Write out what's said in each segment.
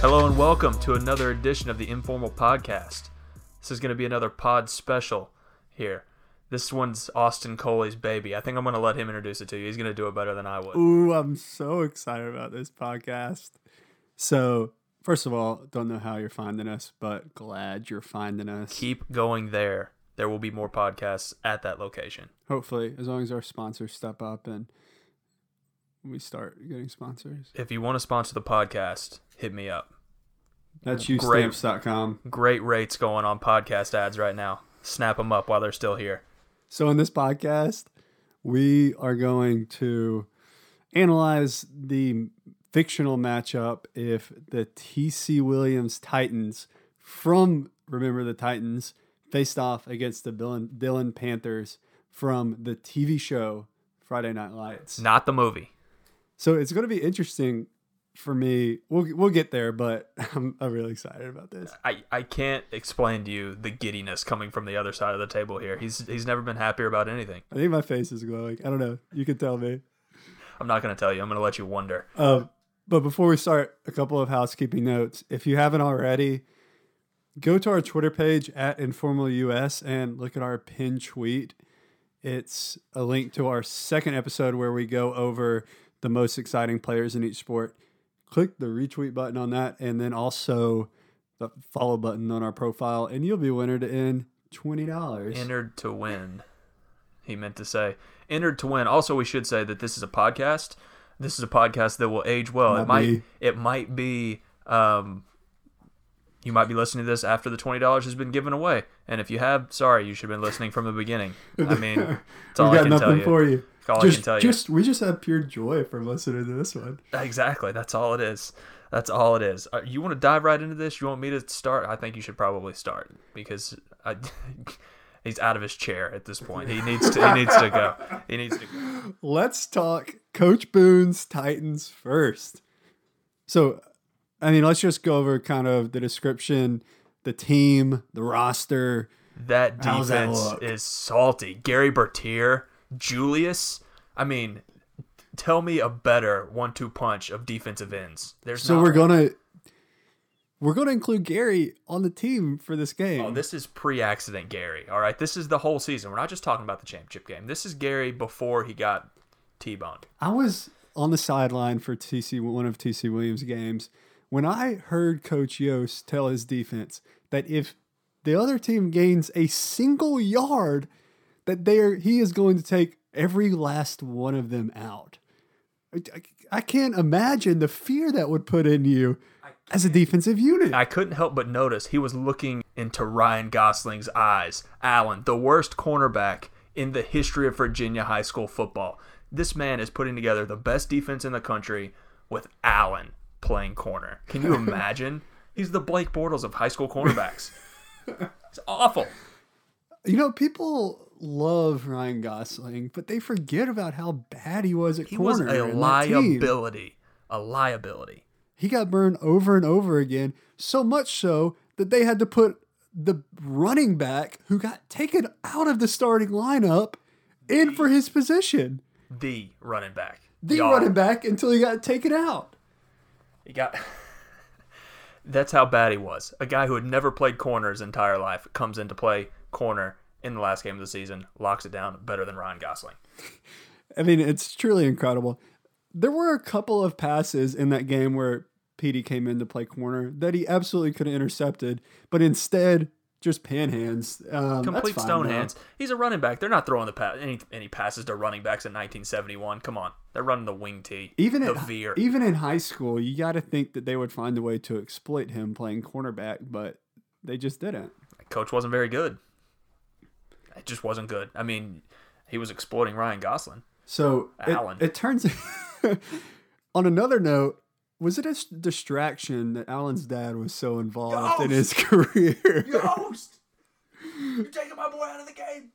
Hello and welcome to another edition of the Informal Podcast. This is going to be another pod special here. This one's Austin Coley's baby. I think I'm going to let him introduce it to you. He's going to do it better than I would. Ooh, I'm so excited about this podcast. So, first of all, don't know how you're finding us, but glad you're finding us. Keep going there. There will be more podcasts at that location. Hopefully, as long as our sponsors step up and we start getting sponsors. If you want to sponsor the podcast, hit me up. That's Great. ustamps.com. Great rates going on podcast ads right now. Snap them up while they're still here. So, in this podcast, we are going to analyze the fictional matchup if the TC Williams Titans from Remember the Titans faced off against the Dillon, Dillon Panthers from the TV show Friday Night Lights. Not the movie. So it's going to be interesting for me. We'll we'll get there, but I'm, I'm really excited about this. I, I can't explain to you the giddiness coming from the other side of the table here. He's he's never been happier about anything. I think my face is glowing. I don't know. You can tell me. I'm not going to tell you. I'm going to let you wonder. Um, but before we start, a couple of housekeeping notes. If you haven't already, go to our Twitter page at InformalUS and look at our pinned tweet. It's a link to our second episode where we go over the most exciting players in each sport. Click the retweet button on that, and then also the follow button on our profile, and you'll be entered in twenty dollars. Entered to win. He meant to say entered to win. Also, we should say that this is a podcast. This is a podcast that will age well. Might it might be. it might be um you might be listening to this after the twenty dollars has been given away. And if you have, sorry, you should have been listening from the beginning. I mean, that's all I got can tell nothing you. for you. All just, I can tell you. just we just have pure joy from listening to this one. Exactly. That's all it is. That's all it is. Uh, you want to dive right into this? You want me to start? I think you should probably start because I, he's out of his chair at this point. He needs to. He needs to go. He needs to go. Let's talk Coach Boone's Titans first. So, I mean, let's just go over kind of the description, the team, the roster. That defense look? is salty. Gary Bertier, Julius. I mean, tell me a better one-two punch of defensive ends. There's So we're one. gonna we're gonna include Gary on the team for this game. Oh, this is pre-accident Gary. All right, this is the whole season. We're not just talking about the championship game. This is Gary before he got T-boned. I was on the sideline for TC one of TC Williams games when I heard Coach Yoast tell his defense that if the other team gains a single yard, that they are he is going to take every last one of them out. I, I- I can't imagine the fear that would put in you as a defensive unit. I couldn't help but notice he was looking into Ryan Gosling's eyes. Alan, the worst cornerback in the history of Virginia high school football. This man is putting together the best defense in the country with Alan playing corner. Can you imagine? He's the Blake Bortles of high school cornerbacks. It's awful. you know, people love Ryan Gosling, but they forget about how bad he was at He was corner. a in that team. liability. A liability. he got burned over and over again, so much so that they had to put the running back who got taken out of the starting lineup in for his position. The running back. The Y'all. running back until he got taken out. He got. That's how bad he was. A guy who had never played corner his entire life comes into play corner in the last game of the season, locks it down better than Ryan Gosling. I mean, it's truly incredible. There were a couple of passes in that game where Petey came in to play corner that he absolutely could have intercepted, but instead just panhands. Um, Complete stone hands. He's a running back. They're not throwing the pass, any any passes to running backs in 1971. Come on, they're running the wing tee, Even the at, veer. even in high school, you got to think that they would find a way to exploit him playing cornerback, but they just didn't. Coach wasn't very good. It just wasn't good. I mean, he was exploiting Ryan Gosling. So it, Alan. it turns. on another note, was it a distraction that Alan's dad was so involved in his career? Yoast, you're taking my boy out of the game.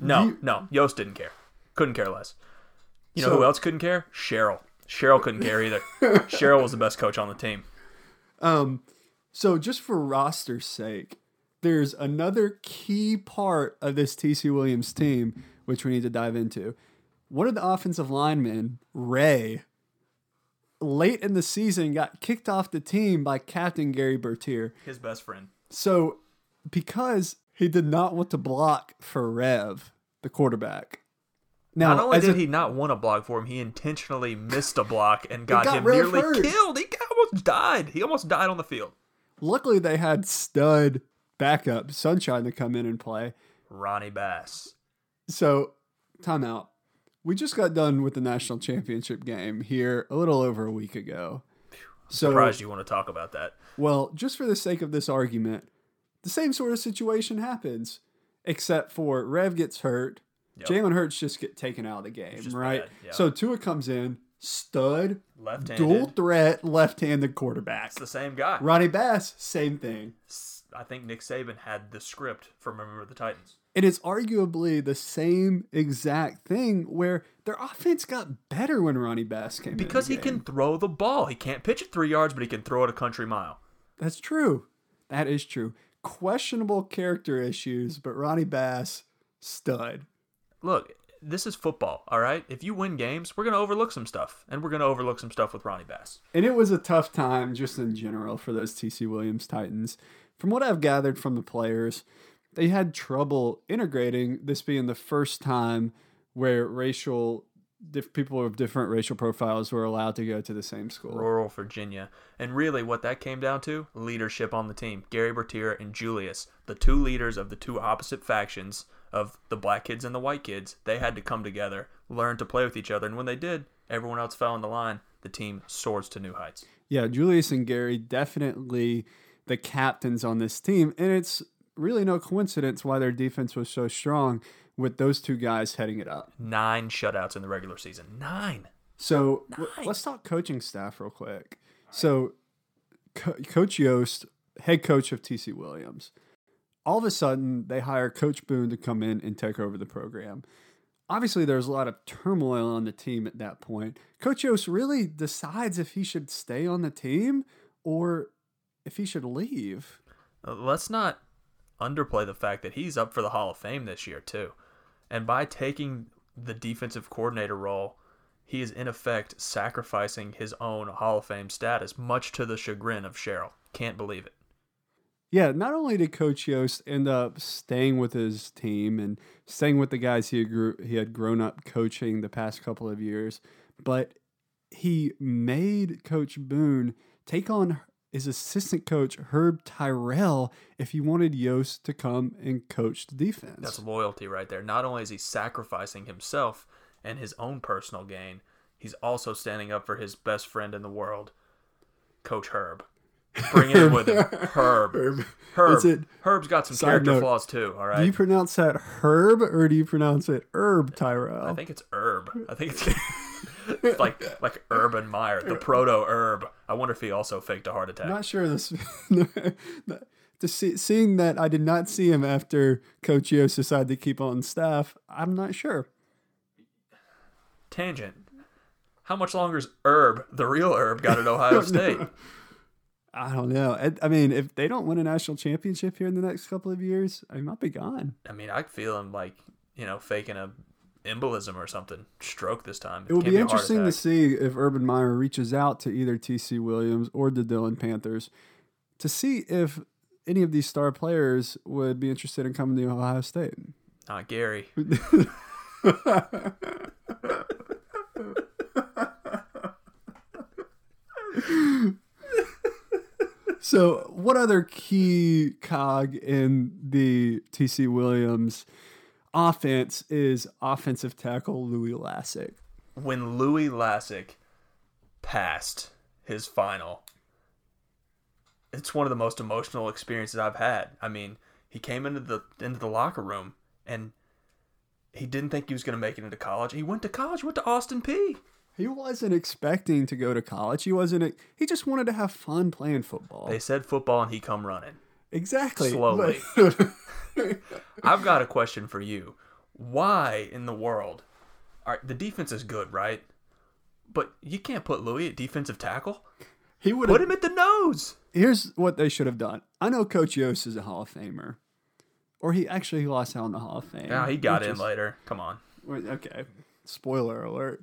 No, You- no, Yoast didn't care. Couldn't care less. You know So- who else couldn't care? Sheryl. Sheryl couldn't care either. Sheryl was the best coach on the team. Um, so just for roster's sake, there's another key part of this TC Williams team which we need to dive into. One of the offensive linemen, Ray, late in the season got kicked off the team by captain Gary Bertier. His best friend. So, because he did not want to block for Rev, the quarterback. Now, Not only did a- he not want to block for him, he intentionally missed a block and got, got him Rev nearly hurt. killed. He almost died. He almost died on the field. luckily they had stud backup Sunshine to come in and play. Ronnie Bass. So, timeout. We just got done with the national championship game here a little over a week ago. So, Surprised you want to talk about that. well, just for the sake of this argument, the same sort of situation happens, except for Rev gets hurt. Yep. Jalen Hurts just get taken out of the game, right? So Tua comes in, stud, Left-handed. dual threat, left-handed quarterback. It's the same guy. Ronnie Bass, same thing. I think Nick Saban had the script from Remember the Titans. It is arguably the same exact thing where their offense got better when Ronnie Bass came Because he can throw the ball. He can't pitch it three yards, but he can throw it a country mile. That's true. That is true. Questionable character issues, but Ronnie Bass, stud. Look, this is football, all right? If you win games, we're going to overlook some stuff. And we're going to overlook some stuff with Ronnie Bass. And it was a tough time just in general for those TC Williams Titans. From what I've gathered from the players, they had trouble integrating this being the first time where racial diff- people of different racial profiles were allowed to go to the same school. Rural Virginia. And really, what that came down to leadership on the team. Gary Bertier and Julius, the two leaders of the two opposite factions of the black kids and the white kids, they had to come together, learn to play with each other. And when they did, everyone else fell in the line. The team soars to new heights. Yeah, Julius and Gary definitely the captains on this team, and it's really no coincidence why their defense was so strong with those two guys heading it up. Nine shutouts in the regular season. Nine. So l- let's talk coaching staff real quick. So, Co- Coach Yoast, head coach of TC Williams, all of a sudden they hire Coach Boone to come in and take over the program. Obviously, there's a lot of turmoil on the team at that point. Coach Yoast really decides if he should stay on the team or if he should leave. Uh, Let's not underplay the fact that he's up for the Hall of Fame this year, too. And by taking the defensive coordinator role, he is in effect sacrificing his own Hall of Fame status, much to the chagrin of Sheryl. Can't believe it. Yeah, not only did Coach Yoast end up staying with his team and staying with the guys he had, grew, he had grown up coaching the past couple of years, but he made Coach Boone take on his assistant coach, Herb Tyrell, if he wanted Yoast to come and coach the defense. That's loyalty right there. Not only is he sacrificing himself and his own personal gain, he's also standing up for his best friend in the world, Coach Herb. Bring him with him. Herb. Herb. Herb. Is it- Herb's got some Side character note, flaws too, all right? Do you pronounce that Herb or do you pronounce it Herb Tyrell? I think it's herb. I think it's like like Urban Meyer, the proto herb. I wonder if he also faked a heart attack. Not sure this. to see, seeing that I did not see him after Coach Yoast decided to keep on staff, I'm not sure. Tangent. How much longer's Herb, the real Herb, got at Ohio State? I don't know. I, I mean, if they don't win a national championship here in the next couple of years, I might be gone. I mean, I feel him like you know faking a embolism or something, stroke this time. It will can't be interesting to see if Urban Meyer reaches out to either TC Williams or the Dillon Panthers to see if any of these star players would be interested in coming to Ohio State. Not Gary. So, what other key cog in the TC Williams offense is offensive tackle Louis Lastik? When Louis Lastik passed his final, it's one of the most emotional experiences I've had. I mean, he came into the into the locker room and he didn't think he was going to make it into college. He went to college, went to Austin Peay He wasn't expecting to go to college. He wasn't. He just wanted to have fun playing football. They said football and he come running. exactly. Slowly. I've got a question for you. Why in the world? All right, the defense is good, right? But you can't put Louis at defensive tackle. he would Put him at the nose. Here's what they should have done. I know Coach Yoast is a Hall of Famer, or he actually lost out in the Hall of Fame. Yeah, he got in later. Come on. Okay. Spoiler alert.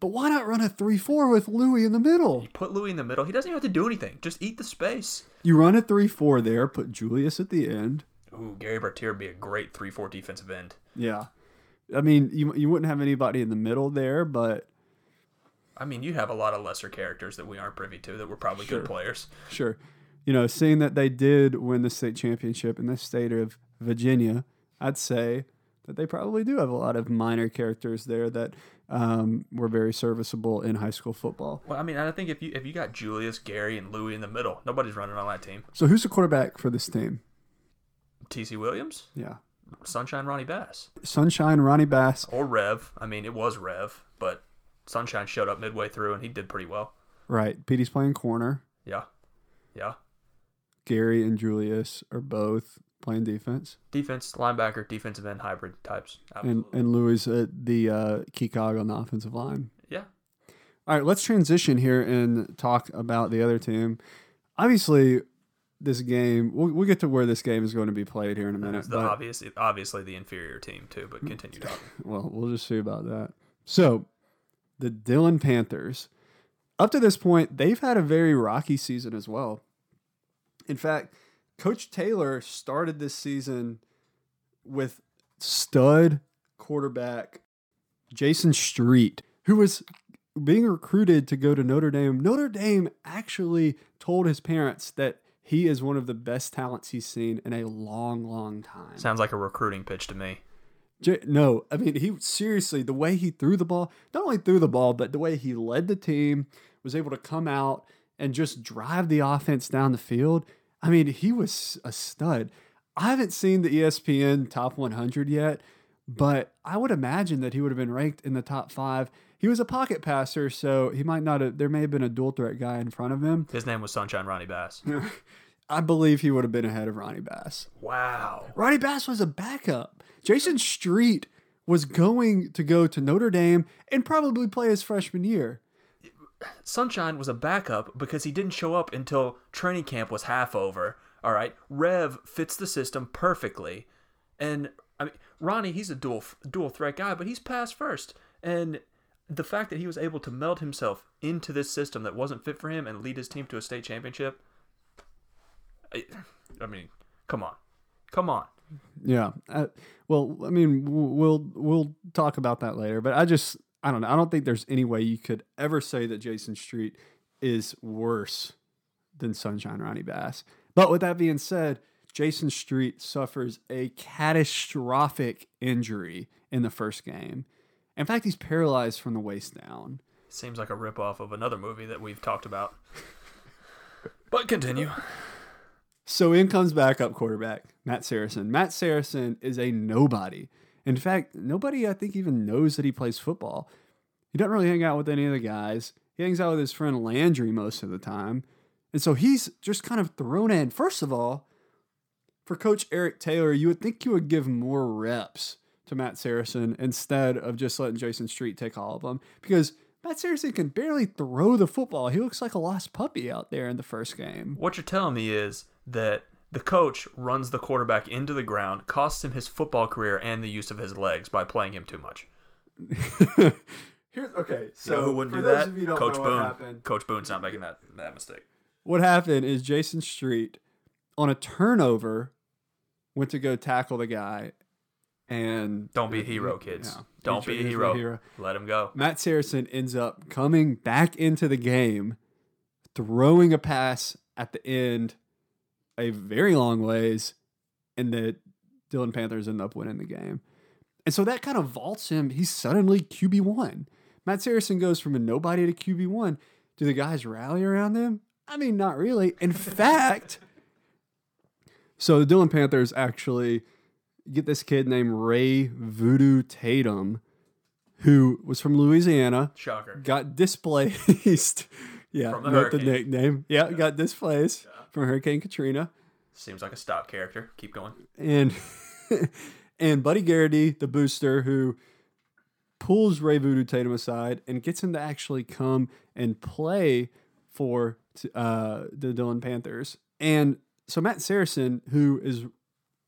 But why not run a 3 4 with Louis in the middle? Put Louis in the middle. He doesn't even have to do anything. Just eat the space. You run a 3 4 there, put Julius at the end. Ooh, Gary Bertier would be a great 3 4 defensive end. Yeah. I mean, you, you wouldn't have anybody in the middle there, but I mean, you have a lot of lesser characters that we aren't privy to that were probably Sure. good players. sure. You know, seeing that they did win the state championship in the state of Virginia, I'd say that they probably do have a lot of minor characters there that um, were very serviceable in high school football. Well, I mean, I think if you if you got Julius, Gary, and Louis in the middle, nobody's running on that team. So, who's the quarterback for this team? TC Williams, Yeah. Sunshine Ronnie Bass, Sunshine, Ronnie Bass, or Rev. I mean, it was Rev, but Sunshine showed up midway through and he did pretty well. right. Petey's playing corner. Yeah, yeah. Gary and Julius are both playing defense. Defense, linebacker, defensive end, hybrid types. And, Absolutely. and Louis at the uh, key cog on the offensive line. yeah. All right, let's transition here and talk about the other team. Obviously, this game, we'll, we'll get to where this game is going to be played here in a minute. The But, obvious, obviously the inferior team too. But continue talking. well, we'll just see about that. So, the Dillon Panthers, up to this point, they've had a very rocky season as well. In fact, Coach Taylor started this season with stud quarterback Jason Street, who was being recruited to go to Notre Dame. Notre Dame actually told his parents that he is one of the best talents he's seen in a long, long time. Sounds like a recruiting pitch to me. J- no, I mean he seriously the way he threw the ball, not only threw the ball, but the way he led the team, was able to come out and just drive the offense down the field. I mean, he was a stud. I haven't seen the ESPN top 100 yet, but I would imagine that he would have been ranked in the top five. He was a pocket passer, so he might not have. There may have been a dual threat guy in front of him. His name was Sunshine Ronnie Bass. I believe he would have been ahead of Ronnie Bass. Wow. Ronnie Bass was a backup. Jason Street was going to go to Notre Dame and probably play his freshman year. Sunshine was a backup because he didn't show up until training camp was half over. All right, Rev fits the system perfectly, and I mean Ronnie, he's a dual dual threat guy, but he's pass first, and the fact that he was able to meld himself into this system that wasn't fit for him and lead his team to a state championship. I, I mean, come on, come on. Yeah. Uh, well, I mean, we'll we'll talk about that later, but I just I don't know. I don't think there's any way you could ever say that Jason Street is worse than Sunshine Ronnie Bass. But with that being said, Jason Street suffers a catastrophic injury in the first game. In fact, he's paralyzed from the waist down. Seems like a ripoff of another movie that we've talked about. But continue. So in comes backup quarterback, Matt Saracen. Matt Saracen is a nobody. In fact, nobody I think even knows that he plays football. He doesn't really hang out with any of the guys. He hangs out with his friend Landry most of the time. And so he's just kind of thrown in. First of all, for Coach Eric Taylor, you would think you would give more reps to Matt Saracen instead of just letting Jason Street take all of them because Matt Saracen can barely throw the football. He looks like a lost puppy out there in the first game. What you're telling me is that the coach runs the quarterback into the ground, costs him his football career and the use of his legs by playing him too much. Here's okay. So You know who wouldn't do that? of you who don't Coach Boone. Coach Boone's not making that that mistake. what happened is Jason Street on a turnover went to go tackle the guy, and Don't be a hero, kids. Yeah. Don't be a was hero. Let him go. Matt Saracen ends up coming back into the game, throwing a pass at the end, a very long ways, and the Dillon Panthers end up winning the game. And so that kind of vaults him. He's suddenly QB one. Matt Saracen goes from a nobody to QB one. Do the guys rally around him? I mean, not really. In fact, so the Dillon Panthers actually get this kid named Ray Voodoo Tatum, who was from Louisiana, Shocker. got displaced. yeah, From the not the nickname. Yeah, got displaced from Hurricane Katrina. Seems like a stock character. Keep going. And and Buddy Garrity, the booster, who pulls Ray Voodoo Tatum aside and gets him to actually come and play for uh, the Dillon Panthers. And so Matt Saracen, who is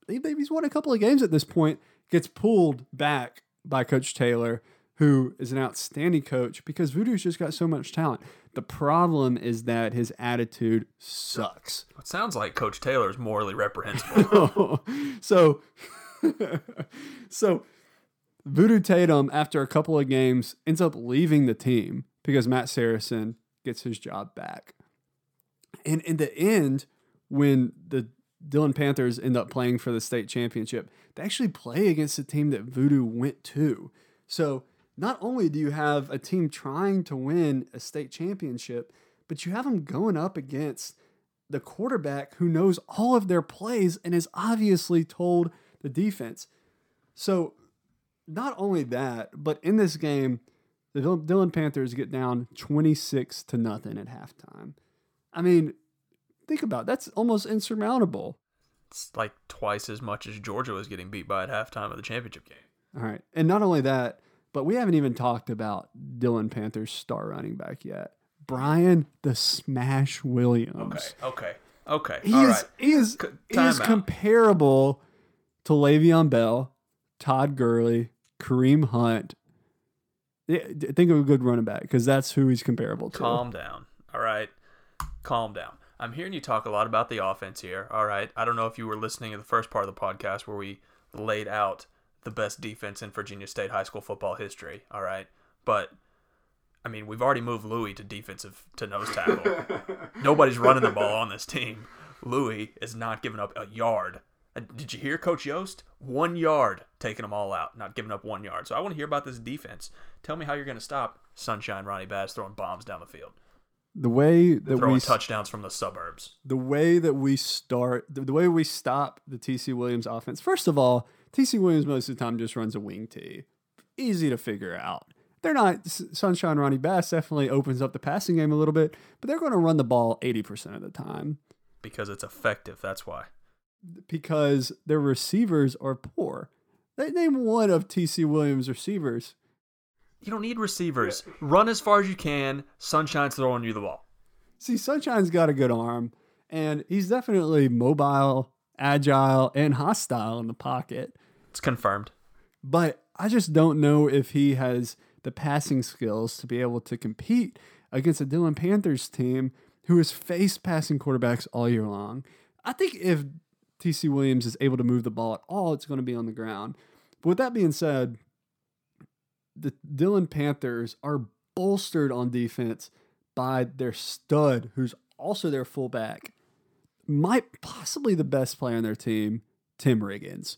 he- maybe he's won a couple of games at this point, gets pulled back by Coach Taylor, who is an outstanding coach because Voodoo's just got so much talent. The problem is that his attitude sucks. It sounds like Coach Taylor is morally reprehensible. so, so Voodoo Tatum, after a couple of games, ends up leaving the team because Matt Saracen gets his job back. And in the end, when the Dillon Panthers end up playing for the state championship, they actually play against the team that Voodoo went to. So not only do you have a team trying to win a state championship, but you have them going up against the quarterback who knows all of their plays and has obviously told the defense. So not only that, but in this game, the Dillon Panthers get down 26 to nothing at halftime. I mean, think about it. that's almost insurmountable. It's like twice as much as Georgia was getting beat by at halftime of the championship game. All right. And not only that, but we haven't even talked about Dillon Panthers' star running back yet. Brian the Smash Williams. Okay. Okay. Okay. He All is right. he is, C- he is out. comparable to Le'Veon Bell, Todd Gurley, Kareem Hunt. Think of a good running back because that's who he's comparable to. Calm down. All right. Calm down. I'm hearing you talk a lot about the offense here. All right. I don't know if you were listening to the first part of the podcast where we laid out the best defense in Virginia State high school football history. All right. But I mean, we've already moved Louis to defensive to nose tackle. Nobody's running the ball on this team. Louis is not giving up a yard. Uh, Did you hear Coach Yoast? One yard, taking them all out, not giving up one yard. So I want to hear about this defense. Tell me how you're going to stop Sunshine Ronnie Bass throwing bombs down the field, The way that throwing we touchdowns from the suburbs. the way that we start, the, the way we stop the TC Williams offense. First of all, TC Williams most of the time just runs a wing tee. Easy to figure out. They're not S- Sunshine Ronnie Bass definitely opens up the passing game a little bit, but they're going to run the ball 80% of the time Because it's effective. That's why. because their receivers are poor. They name one of TC Williams receivers. You don't need receivers. Run as far as you can. Sunshine's throwing you the ball. See, Sunshine's got a good arm, and he's definitely mobile, agile, and hostile in the pocket. It's confirmed. but I just don't know if he has the passing skills to be able to compete against a Dillon Panthers team who has faced passing quarterbacks all year long. I think if TC Williams is able to move the ball at all, it's going to be on the ground. But with that being said, the Dillon Panthers are bolstered on defense by their stud, who's also their fullback, might possibly the best player on their team, Tim Riggins.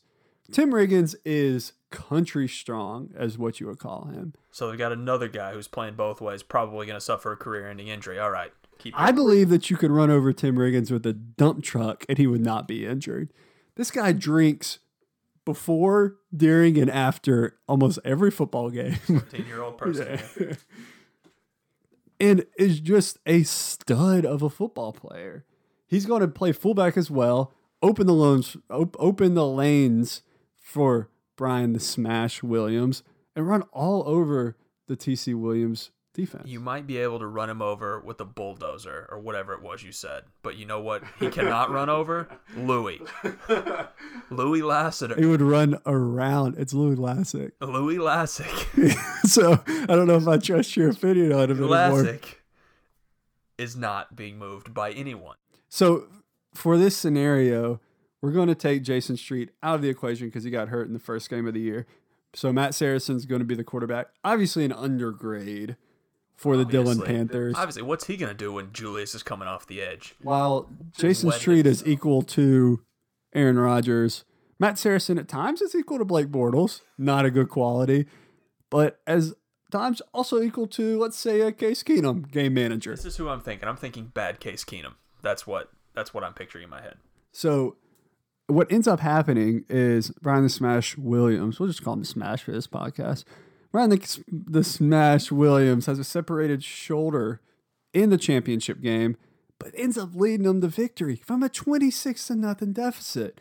Tim Riggins is country strong, as what you would call him. So they got another guy who's playing both ways, probably going to suffer a career-ending injury. All right, keep. I believe that you could run over Tim Riggins with a dump truck and he would not be injured. This guy drinks before, during, and after almost every football game. Year-old person. yeah. and is just a stud of a football player. He's going to play fullback as well, open the loans, op- open the lanes for Brian the Smash Williams, and run all over the TC Williams defense. You might be able to run him over with a bulldozer or whatever it was you said, but you know what? He cannot run over Louis. Louis Lassiter. he would run around. It's Louis Lastik. Louis Lastik. so I don't know if I trust your opinion on him anymore. Lastik is not being moved by anyone. So for this scenario, we're going to take Jason Street out of the equation because he got hurt in the first game of the year. So Matt Saracen's going to be the quarterback. Obviously, an undergrade for the Dillon Obviously. Panthers. Obviously, what's he going to do when Julius is coming off the edge? While Jason wet Street is equal to Aaron Rodgers, Matt Saracen at times is equal to Blake Bortles. Not a good quality, but as times also equal to let's say a Case Keenum, game manager. This is who I'm thinking. I'm thinking bad case Keenum. That's what that's what I'm picturing in my head. So what ends up happening is Brian the Smash Williams, we'll just call him the Smash for this podcast. Brian the, the Smash Williams has a separated shoulder in the championship game, but ends up leading them to victory from a 26 to nothing deficit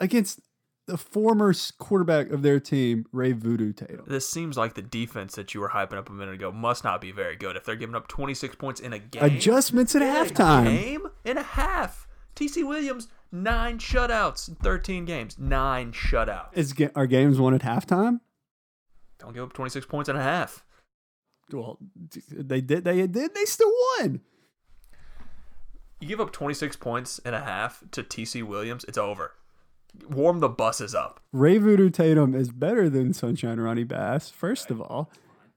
against the former quarterback of their team, Ray Voodoo Tatum. This seems like the defense that you were hyping up a minute ago must not be very good if they're giving up 26 points in a game. Adjustments at In a halftime. game and a half. TC Williams nine shutouts in 13 games. Nine shutouts. Is are games won at halftime? Don't give up 26 points and a half. Well, they did. They did. They still won. You give up 26 points and a half to TC Williams, it's over. Warm the buses up. Ray Voodoo Tatum is better than Sunshine Ronnie Bass. First of all,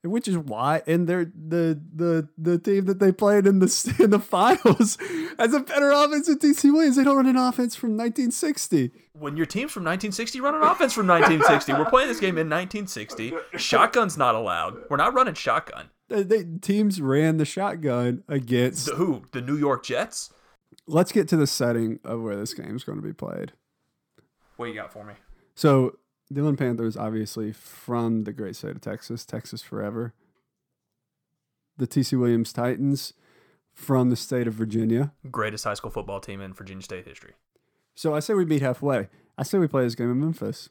which is why, and they're the the the team that they played in the in the finals has a better offense than TC Williams. They don't run an offense from 1960. When your team's from 1960, run an offense from 1960. We're playing this game in 1960. Shotgun's not allowed. We're not running shotgun. They, they, teams ran the shotgun against The who? The New York Jets. Let's get to the setting of where this game is going to be played. What you got for me? So Dillon Panthers, obviously from the great state of Texas, Texas forever. The TC Williams Titans from the state of Virginia. Greatest high school football team in Virginia State history. So I say we meet halfway. I say we play this game in Memphis.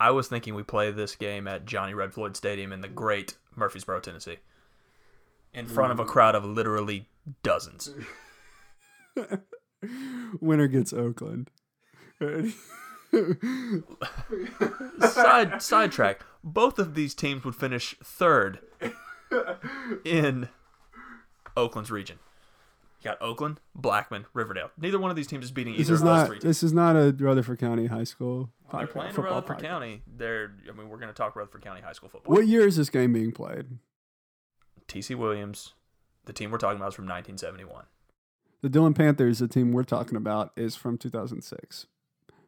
I was thinking we play this game at Johnny Red Floyd Stadium in the great Murfreesboro, Tennessee, in front of a crowd of literally dozens. Winner gets Oakland. Side sidetrack. Both of these teams would finish third in Oakland's region. You got Oakland, Blackman, Riverdale. Neither one of these teams is beating This either is of those not. three. teams. This is not a Rutherford County High School They're playing football Rutherford podcast. County. They're. I mean, we're going to talk Rutherford County High School football. What year is this game being played? TC Williams, the team we're talking about is from 1971. The Dillon Panthers, the team we're talking about, is from 2006.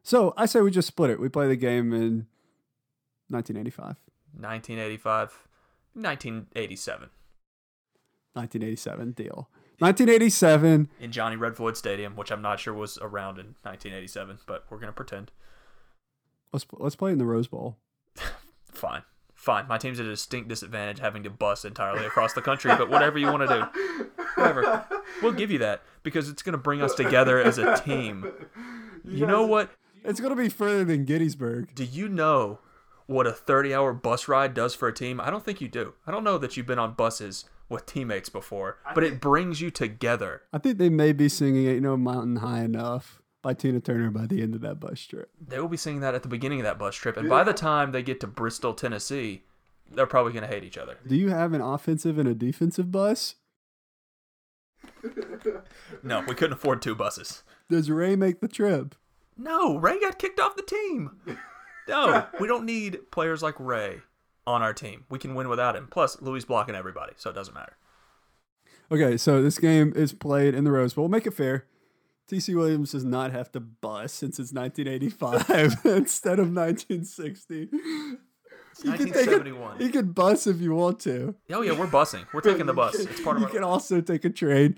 So I say we just split it. We play the game in 1985, 1985, 1987 1987 deal. 1987. in Johnny Red Floyd Stadium, which I'm not sure was around in 1987, but we're gonna pretend. Let's let's play in the Rose Bowl. Fine, fine. My team's at a distinct disadvantage, having to bus entirely across the country. But whatever you want to do, whatever, we'll give you that because it's gonna bring us together as a team. You know what? It's gonna be further than Gettysburg. Do you know what a 30 hour bus ride does for a team? I don't think you do. I don't know that you've been on buses with teammates before, but it brings you together. I think they may be singing "Ain't No Mountain High Enough" by Tina Turner by the end of that bus trip. They will be singing that at the beginning of that bus trip, and by the time they get to Bristol, Tennessee, they're probably going to hate each other. Do you have an offensive and a defensive bus? No, we couldn't afford two buses. Does Ray make the trip? No, Ray got kicked off the team. No, we don't need players like Ray on our team. We can win without him. Plus, Louis blocking everybody, so it doesn't matter. Okay, so this game is played in the Rose Bowl. Make it fair. TC Williams does not have to bus since it's 1985 instead of 1960. It's You can take it- 1971. You can bus if you want to. Oh yeah, we're busing. We're taking the bus. It's part of You our can also take a train.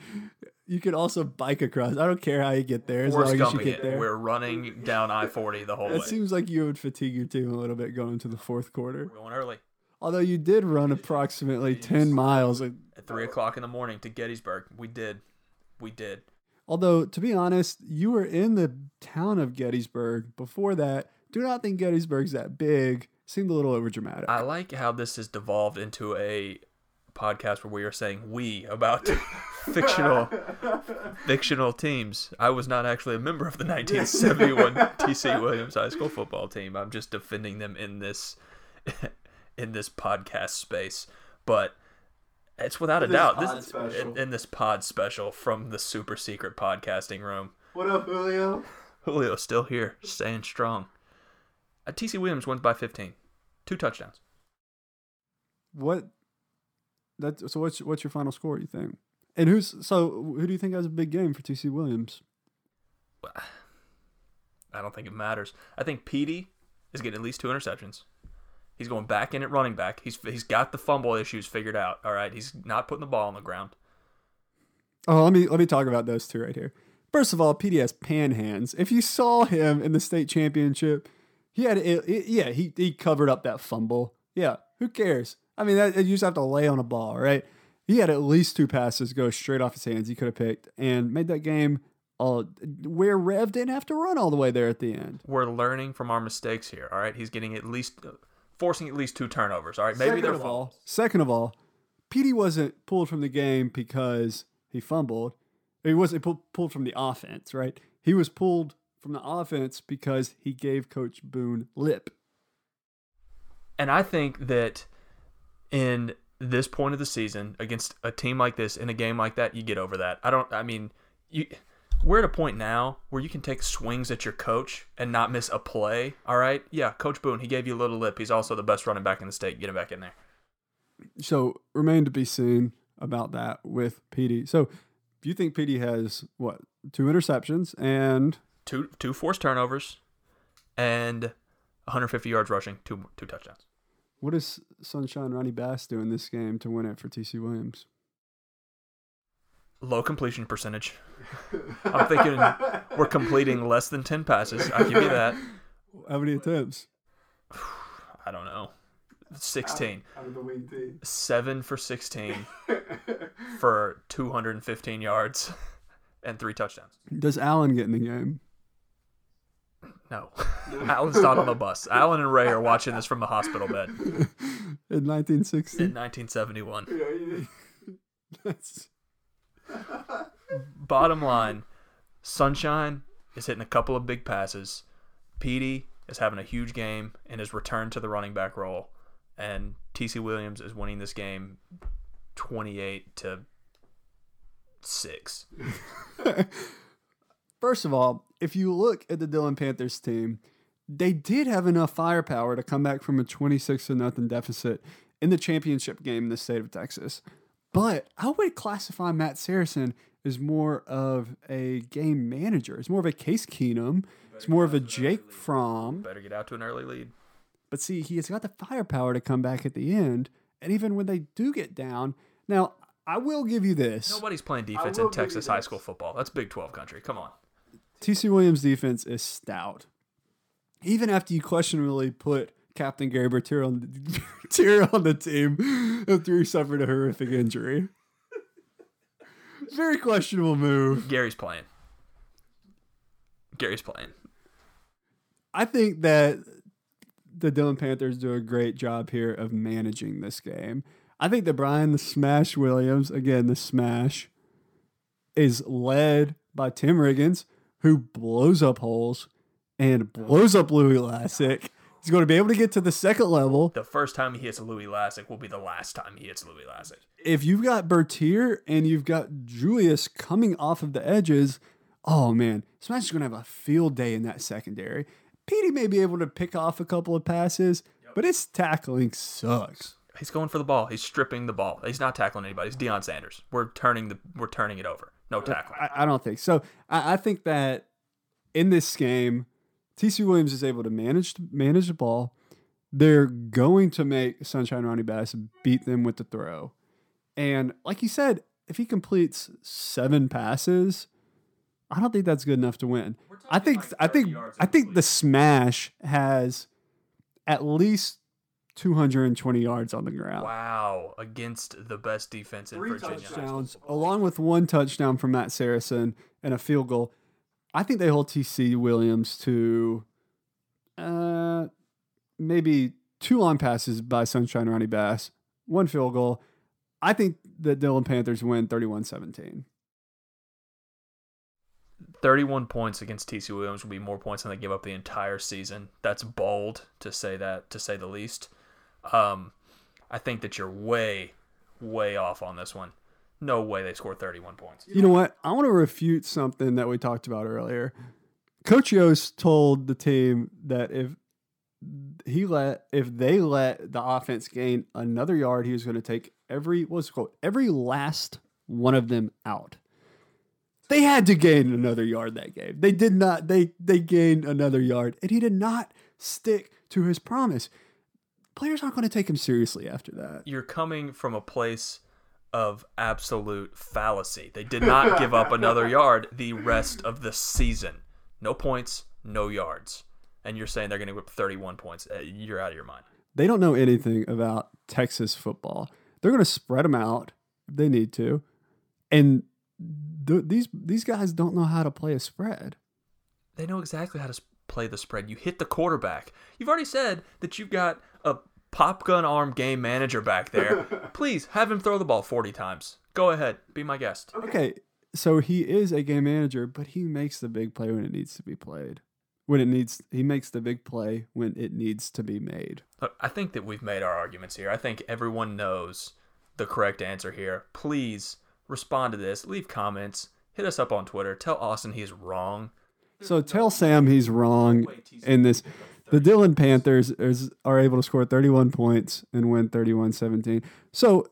You could also bike across. I don't care how you get there as We're long as you get it. there. We're running down I forty the whole way. It seems like you would fatigue your team a little bit going into the fourth quarter. We're going early Although you did run approximately 10 miles. at three o'clock in the morning to Gettysburg. We did. We did. Although, to be honest, you were in the town of Gettysburg before that. Do not think Gettysburg's that big. Seemed a little overdramatic. I like how this has devolved into a podcast where we are saying we about fictional fictional teams. I was not actually a member of the 1971 TC Williams High School football team. I'm just defending them in this in this podcast space. But it's without a In this doubt this in, in this pod special from the super secret podcasting room. what up, Julio? Julio still here, staying strong. TC Williams wins by 15, two touchdowns. What? That so. What's what's your final score? You think? And who's so? Who do you think has a big game for TC Williams? I don't think it matters. I think Petey is getting at least two interceptions. He's going back in at running back. He's he's got the fumble issues figured out. All right, he's not putting the ball on the ground. Oh, let me let me talk about those two right here. First of all, Petey has pan hands. If you saw him in the state championship, he had it, it- yeah he he covered up that fumble. Yeah, who cares? I mean, that, you just have to lay on a ball, right? He had at least two passes go straight off his hands. He could have picked and made that game. Uh, where Rev didn't have to run all the way there at the end. We're learning from our mistakes here. All right, he's getting at least forcing at least two turnovers. All right, maybe they're Second of all, second of all, Petey wasn't pulled from the game because he fumbled. He wasn't pull, pulled from the offense, right? He was pulled from the offense because he gave Coach Boone lip. And I think that in this point of the season against a team like this in a game like that, you get over that. I don't. I mean, you. We're at a point now where you can take swings at your coach and not miss a play. All right, yeah, Coach Boone, he gave you a little lip. He's also the best running back in the state. Get him back in there. So remain to be seen about that with Petey. So if you think Petey has what two interceptions and two two forced turnovers and 150 yards rushing, two two touchdowns. What does Sunshine Ronnie Bass do in this game to win it for TC Williams? Low completion percentage. I'm thinking we're completing less than 10 passes. I give you that. How many attempts? I don't know. 16. Out, of the wing team. 7 for 16 for 215 yards and three touchdowns. Does Alan get in the game? No. Alan's not on the bus. Alan and Ray are watching this from the hospital bed. In 1960? In 1971. That's... Bottom line, Sunshine is hitting a couple of big passes. Petey is having a huge game and is returned to the running back role. And TC Williams is winning this game 28 to 6. First of all, if you look at the Dillon Panthers team, they did have enough firepower to come back from a 26 to nothing deficit in the championship game in the state of Texas. But I would classify Matt Saracen as more of a game manager. It's more of a Case Keenum. It's more of a Jake Fromm. Better get out to an early lead. But see, he has got the firepower to come back at the end. And even when they do get down, now I will give you this. Nobody's playing defense in Texas high school football. That's Big 12 country. Come on. TC Williams' defense is stout. Even after you questionably put Captain Gary Bertier on, the, on the team after he suffered a horrific injury. Very questionable move. Gary's playing. Gary's playing. I think that the Dillon Panthers do a great job here of managing this game. I think that Brian the Smash Williams, again, the Smash, is led by Tim Riggins, who blows up holes and blows up Louis Lastik. He's going to be able to get to the second level. The first time he hits Louis Lastik will be the last time he hits Louis Lastik. If you've got Bertier and you've got Julius coming off of the edges, oh man, Smash is going to have a field day in that secondary. Petey may be able to pick off a couple of passes, but his tackling sucks. He's going for the ball. He's stripping the ball. He's not tackling anybody. He's Deion Sanders. We're turning the we're turning it over. No uh, tackling. I, I don't think so. I, I, think that in this game, TC Williams is able to manage manage the ball. They're going to make Sunshine Ronnie Bass beat them with the throw, and like you said, if he completes seven passes, I don't think that's good enough to win. I think like I think I think the smash has at least 220 yards on the ground. Wow, against the best defense in Three Virginia. touchdowns, along with one touchdown from Matt Saracen and a field goal. I think they hold TC Williams to uh, maybe two long passes by Sunshine Ronnie Bass, one field goal. I think the Dillon Panthers win 31 17. 31 points against TC Williams will be more points than they give up the entire season. That's bold to say that, to say the least. Um, I think that you're way, way off on this one. No way they scored 31 points. You know what? I want to refute something that we talked about earlier. Coach Yoast told the team that if he let if they let the offense gain another yard, he was going to take every what's called every last one of them out. They had to gain another yard that game. They did not. They they gained another yard, and he did not stick to his promise players aren't going to take him seriously after that. You're coming from a place of absolute fallacy. They did not give up another yard the rest of the season. No points, no yards. And you're saying they're going to give up 31 points. Uh, you're out of your mind. They don't know anything about Texas football. They're going to spread them out if they need to. And th- these these guys don't know how to play a spread. They know exactly how to play the spread. You hit the quarterback. You've already said that you've got a pop gun arm game manager back there. Please have him throw the ball 40 times. Go ahead, be my guest. Okay, so he is a game manager, but he makes the big play when it needs to be played. when it needs. He makes the big play when it needs to be made. Uh, I think that we've made our arguments here. I think everyone knows the correct answer here. Please respond to this. Leave comments. Hit us up on Twitter. Tell Austin he's wrong. So tell Sam he's wrong in this. The Dillon Panthers is, are able to score 31 points and win 31 17. So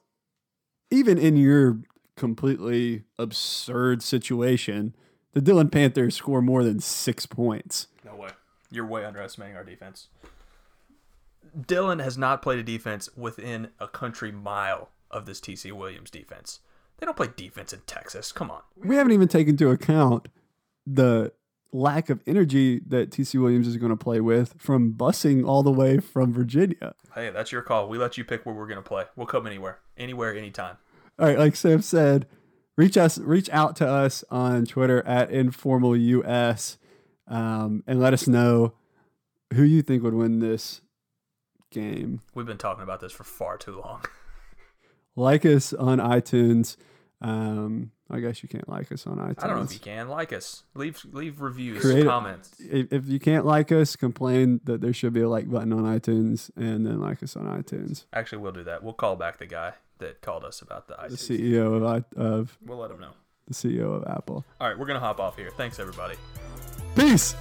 even in your completely absurd situation, the Dillon Panthers score more than six points. No way. You're way underestimating our defense. Dillon has not played a defense within a country mile of this TC Williams defense. They don't play defense in Texas. Come on. We haven't even taken into account the lack of energy that TC Williams is going to play with from busing all the way from Virginia. Hey, that's your call. We let you pick where we're going to play. We'll come anywhere, anywhere, anytime. All right, like Sam said, reach us, reach out to us on Twitter at informalus, um, and let us know who you think would win this game. We've been talking about this for far too long. Like us on iTunes. Um, I guess you can't like us on iTunes. I don't know if you can like us. Leave leave reviews, Create- comments. If, if you can't like us, complain that there should be a like button on iTunes, and then like us on iTunes. Actually, we'll do that. We'll call back the guy that called us about the The CEO of of We'll let him know. the CEO of Apple. All right, we're gonna hop off here. Thanks, everybody. Peace.